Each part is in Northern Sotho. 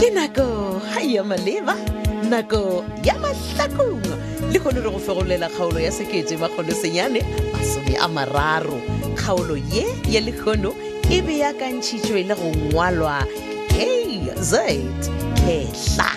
ke nako ya maleba nako ya mahlakong le kgone re go fegolela kgaolo ya sekete makgonosenyane masome a mararo kgaolo ye ya lekgono e beakantšhitšwe le go ngwalwa kz kehla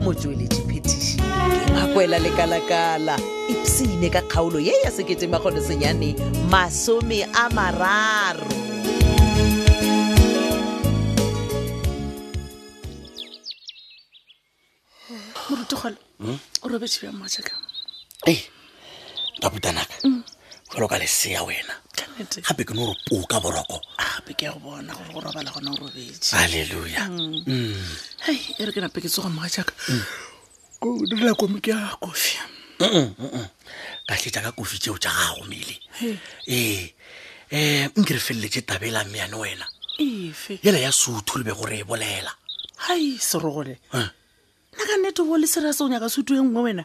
motšweletši phetiši ke makwela lekalakala ipsene ka kgaolo ye ya seketemakgono senyane masome a mararo moruti gole hmm? o robetše bja motseka ka butanaka jalo ka lesea wena gape ke no gore poo ka boroko gape ke ya go bona gore go robala gona o robetse alleluja hei e re ke nape ke tsoga moga jaaka ko direla komi ke ya kofi ka tletša ka kofi tšeo tša gago mele ee um nke re feleletse tabela mme yane wena efe yela ya sotho le be gore e bolela hai serogole Eh. nna ka nnete go le serius o nyaka sutu e nngwe wena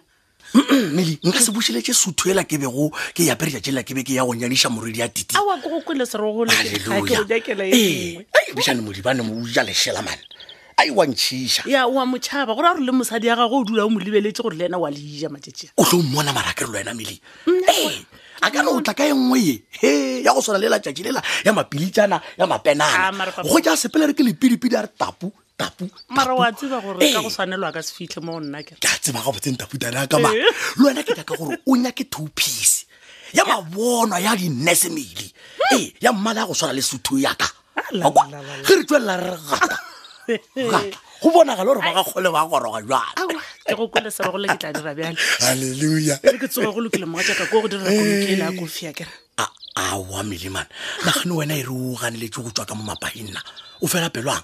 mele nka se bušeletše suthu ela ke bego ke ya pere jatšelela ke be ke ya go nyaniša morwedi ya titi awa ke go kwele serogole ga ke go nyakela e nngwe bišane modibane mo uja lešela mane a e wantšhiša ya wa motšhaba gore a re le mosadi ya gago o dula o mo lebeletse gore le ena wa leija matšetšea o tlo mmona mara ke re lo wena mele ee a ka re o tla ka e nngwe ye he ya go swana le la tšatši lela ya mapilitsana ya mapenana go ja sepele re ke lepidipidi a re tapu tapu mara wa tseba gore ka go eh. swanelwa ka se fitlhe mo nna ke ke a tseba ga botseng tapu tana ka ma eh. le wena ke nyaka gore o nyake two piece ya mabonwa ya dinesemedi hmm. ee eh, ya mmala ya go tshwana le suthu yaka ge re tswelela re gata go bonagale gore ba ga kgole ba goroga jwaleke go kwele seba gole ke tla dira bjale halleluja e ke tsoga go lokile moga jaaka ko go direla komikele ya kofia kere awa melemane nagane wena e re o ganeletse go tswa ka mo mapahinna o fela pelwang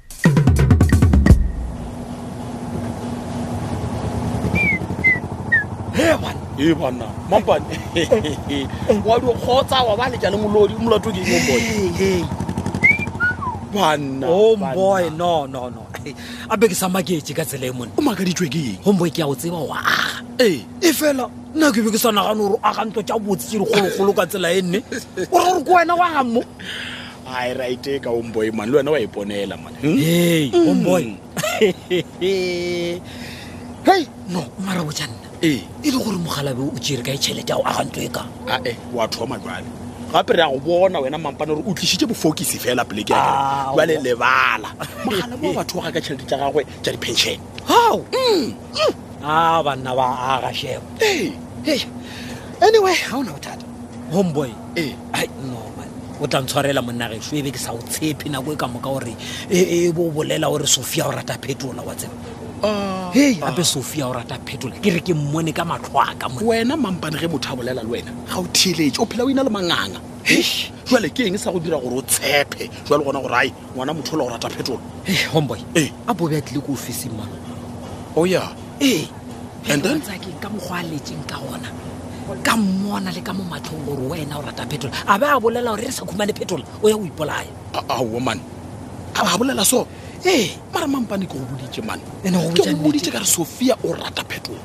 e banna mampane wa di kgotsa wa ba letša le molodi molato ke eng boy banna oh boy no no no a be ke sa maketse ka tsela e mone o makaditswe ke eng homeboy ke ya go tseba wa aga ee e fela nna ke be ke sa nagane gore o aga ntlo tša botse tse dikgologolo ka tsela e nne o re gore ko wena wa gammo ai right ka omboy man le wena wa iponela man hmm? hey hmm. omboy hey no mara botsa nna ee e le gore mogalabe o tsere ka e tšhelete ao a gantlo e ka ae wa thoma jale gape re ya go bona wena mampane gore o tlisitse bofokisi fela poleke ya ah, jale lebala mogalabe wa batho wa ga ka tšhelete tsa gagwe tsa di-pension ao a hmm. ah, banna ba aga shebo anyway ga o na bothata homeboy ee ai no man o tla ntshwarela monnageso e be ke sa o tshepe nako e ka moka gore e, e, e bo o bolela gore sofia o rata phetola wa tseba ah. hei ape sofia o rata phetola ke re ke mmone ka matlhwaka mo wena mampane ge motho a bolela le wena ga o thieletse o phela o ina le manganga jale ke eng sa go dira gore o tshepe jale gona gore ai ngwana motho o la go rata phetola homeboy a bobe a tlile ko ofising mana o oh, ya ee And then? tsake ka mokgwa a letseng ka gona ka mmona le ka mo matlhong gore wena o rata phetola a be a bolela gore re sa khumane phetola o ya o ipolaya aowa mane a ba bolela so ee mara mampane ke go boditše mane Ene go botša ke go nnete. boditše ka re sophia o rata phetola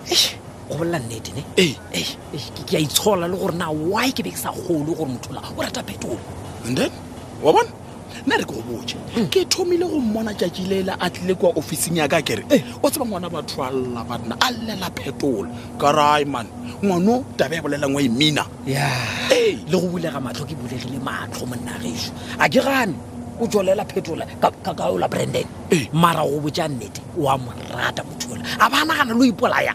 go bolela nnete ne ee Eish, eish, ke ke a itshola le gore na why ke be ke sa kgolo gore mothola o rata phetola and then wa bona nna re ke go botse ke thomile go mmona tšatši lela a tlile kwa officing ya ka kere eh. o tseba ngwana batho a lla banna a llela phetola karai man ngwano taba ya bolelangwa e mina ee le go bulega matlho ke bulegile matlho monnageso a ke gane o tswalela phetola ka ola branden ee. mara go botsa nnete wa morata motho ola a ba nagana lo ipolaya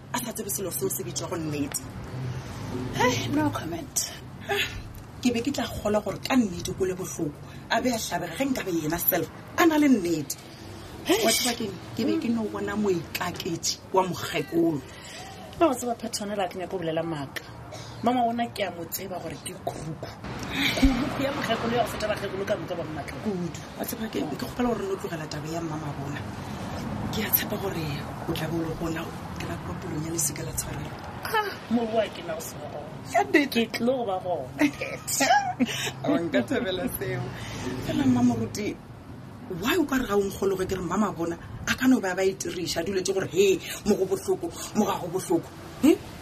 a sa tsebe selo seo se bitšwa go nnete eh, no comment ah, ke be ke tla kgolwa gore ka nnete ko le bohloko a be a tlhabega ge nkabe yena self a na le nnete watsebakeng ke be ke no bona moikaketši wa mokgekolo na wa tseba phetone la ke nyako bolela maaka mama ona ke a mo tseba gore ke khuku khuku ya mokgekolo ya go feta bakgekolo ka moka bammatla kudu a tseba ke ke kgopela gore lo tlogela taba ya mmama bona ke a tshepa gore o tla bolo gona ke ra kwa pulong ya lesika la tshwarelo ah, moboa ke na o se gone ke tlo ba gona nka thabela seo fela mmamoruti why o ka re ga o nkgologe ke re mmama bona a ka no ba ba itiriša dilo tse gore he mo go bohloko mo ga go bohloko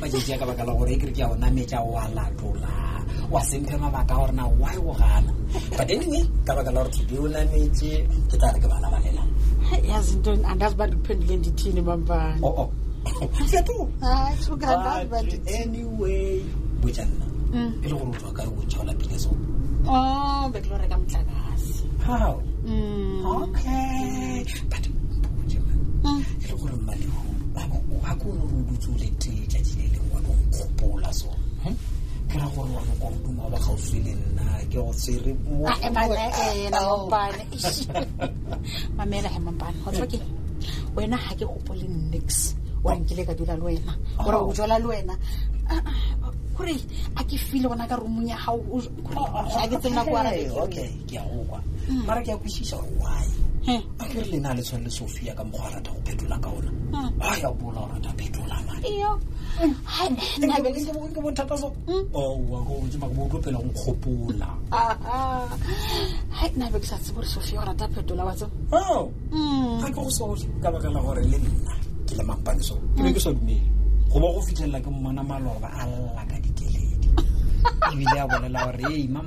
bajeja ka baka la gore e kere ke a ona metša wa latola wa semphe mabaka a gore na wa e go gana but anyway ka baka la gore today o nametše ke tla re ke balabalela yazi into andazi uba ndiphendule ndithini mambane oh, oh. anyway botša nna mm. e le gore ka re botša ona pile so oh be ke lo reka motlakase how mm. okay but mm. e le gore mmalehu ga ko gore o dutse o le tee tšatši le leng wa bonkgopola so hmm? ke ra gore wa mokontuma wa ba gaufi le nna ke go tsere ah, eh, eh, eh, mamela he mampane wa tsoke wena ga ke gopole nix ore nkile ka dula le wena ore o jola le wena Ah, ah, kore a ke file gona ka romong ya gago ga ke tsena kwa Okay, okay, ke a go kwa mara ke ya kwešiša gore why Hmm. a ke re lena le tshwane le sophia ka mokgwa a rata go phetola ka ona Hmm. a ya bola o rata phetola mane iyo ke bothata so hmm? owa oh, ko jema ko tlo pela go kgopola ah, ah. hai nna be ke sa tsebo re sofia o rata phetola wa tso o oh. hmm. ga ke go so ka baka la gore le nna ke le mampane so ke be ke sa dumele go ba go fitlhelela ke mmona maloba a lla ka dikeledi ebile a bolela gore ei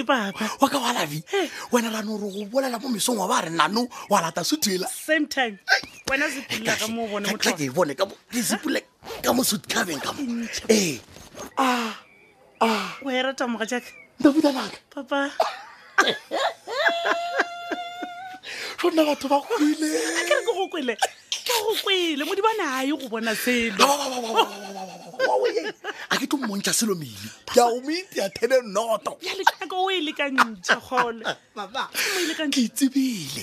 eng papa wa ka walavi wena la no re go bolela mo mesong wa ba re nano wa lata suthela same time wena zipula ka mo bone motho ke bone ka mo zipula ka mo suthlaveng ka mo eh ah Ah. wa e rata moga jaaka ntabutalaka papa rona batho ba goile a ke re ke go kwele ke go kwele modimo a ne a ye go bona selo a ke tlo mmontšha selo mele ke a o meintia thele noto ya lekaka o e lekantšha gole o e lekantšha ke itsebile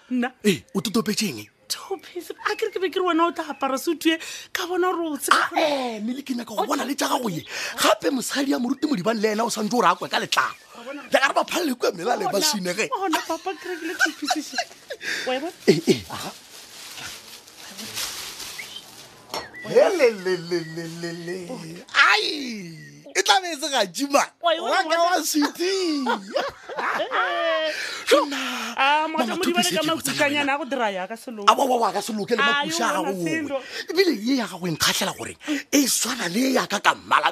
nna ee o totopetseng e? topese a kere ke be ke re wena o tla apara sutue ka bona gore o tsea ah, ee eh, mele ke nyaka go bona le tsa gago ye gape mosadi ya moruti modibane le ena o santse o re akwe ka letlago le ka re ba phalele kua mela le ba sinege ona papa ke rekile topese ee ee ai e tla be e se ga jima wa ka wa siti awawawa ka se loke le makuša gago ebile ye ya gago e nkgatlhela gore e swana le e yaka ka mmala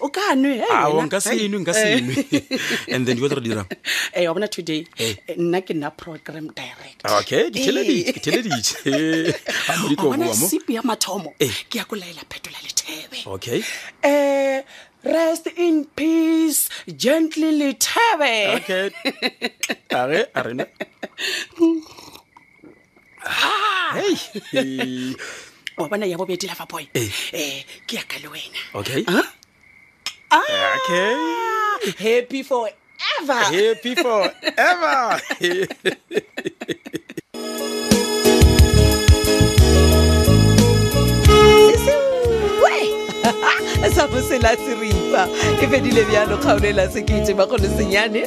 o ka nwe eh, Ao, wena. nka se Hai. enwe nka se enwe and then di tla dirang Eh, wa bona today Eh. eh, nna ke nna program direct okay ke theleditše ke theleditše a modiko wa bona mo sipi ya mathomo Eh. ke ya ko laela phetola lethebe okay um rest in peace gently lethebe okay a re a rena wa bona ya bobedi lafa boy um ke ya ka le wena okay okay happy for ever happy for ever sa bosela seripa e fedile bjalo kgaolo e la sekete magolo senyane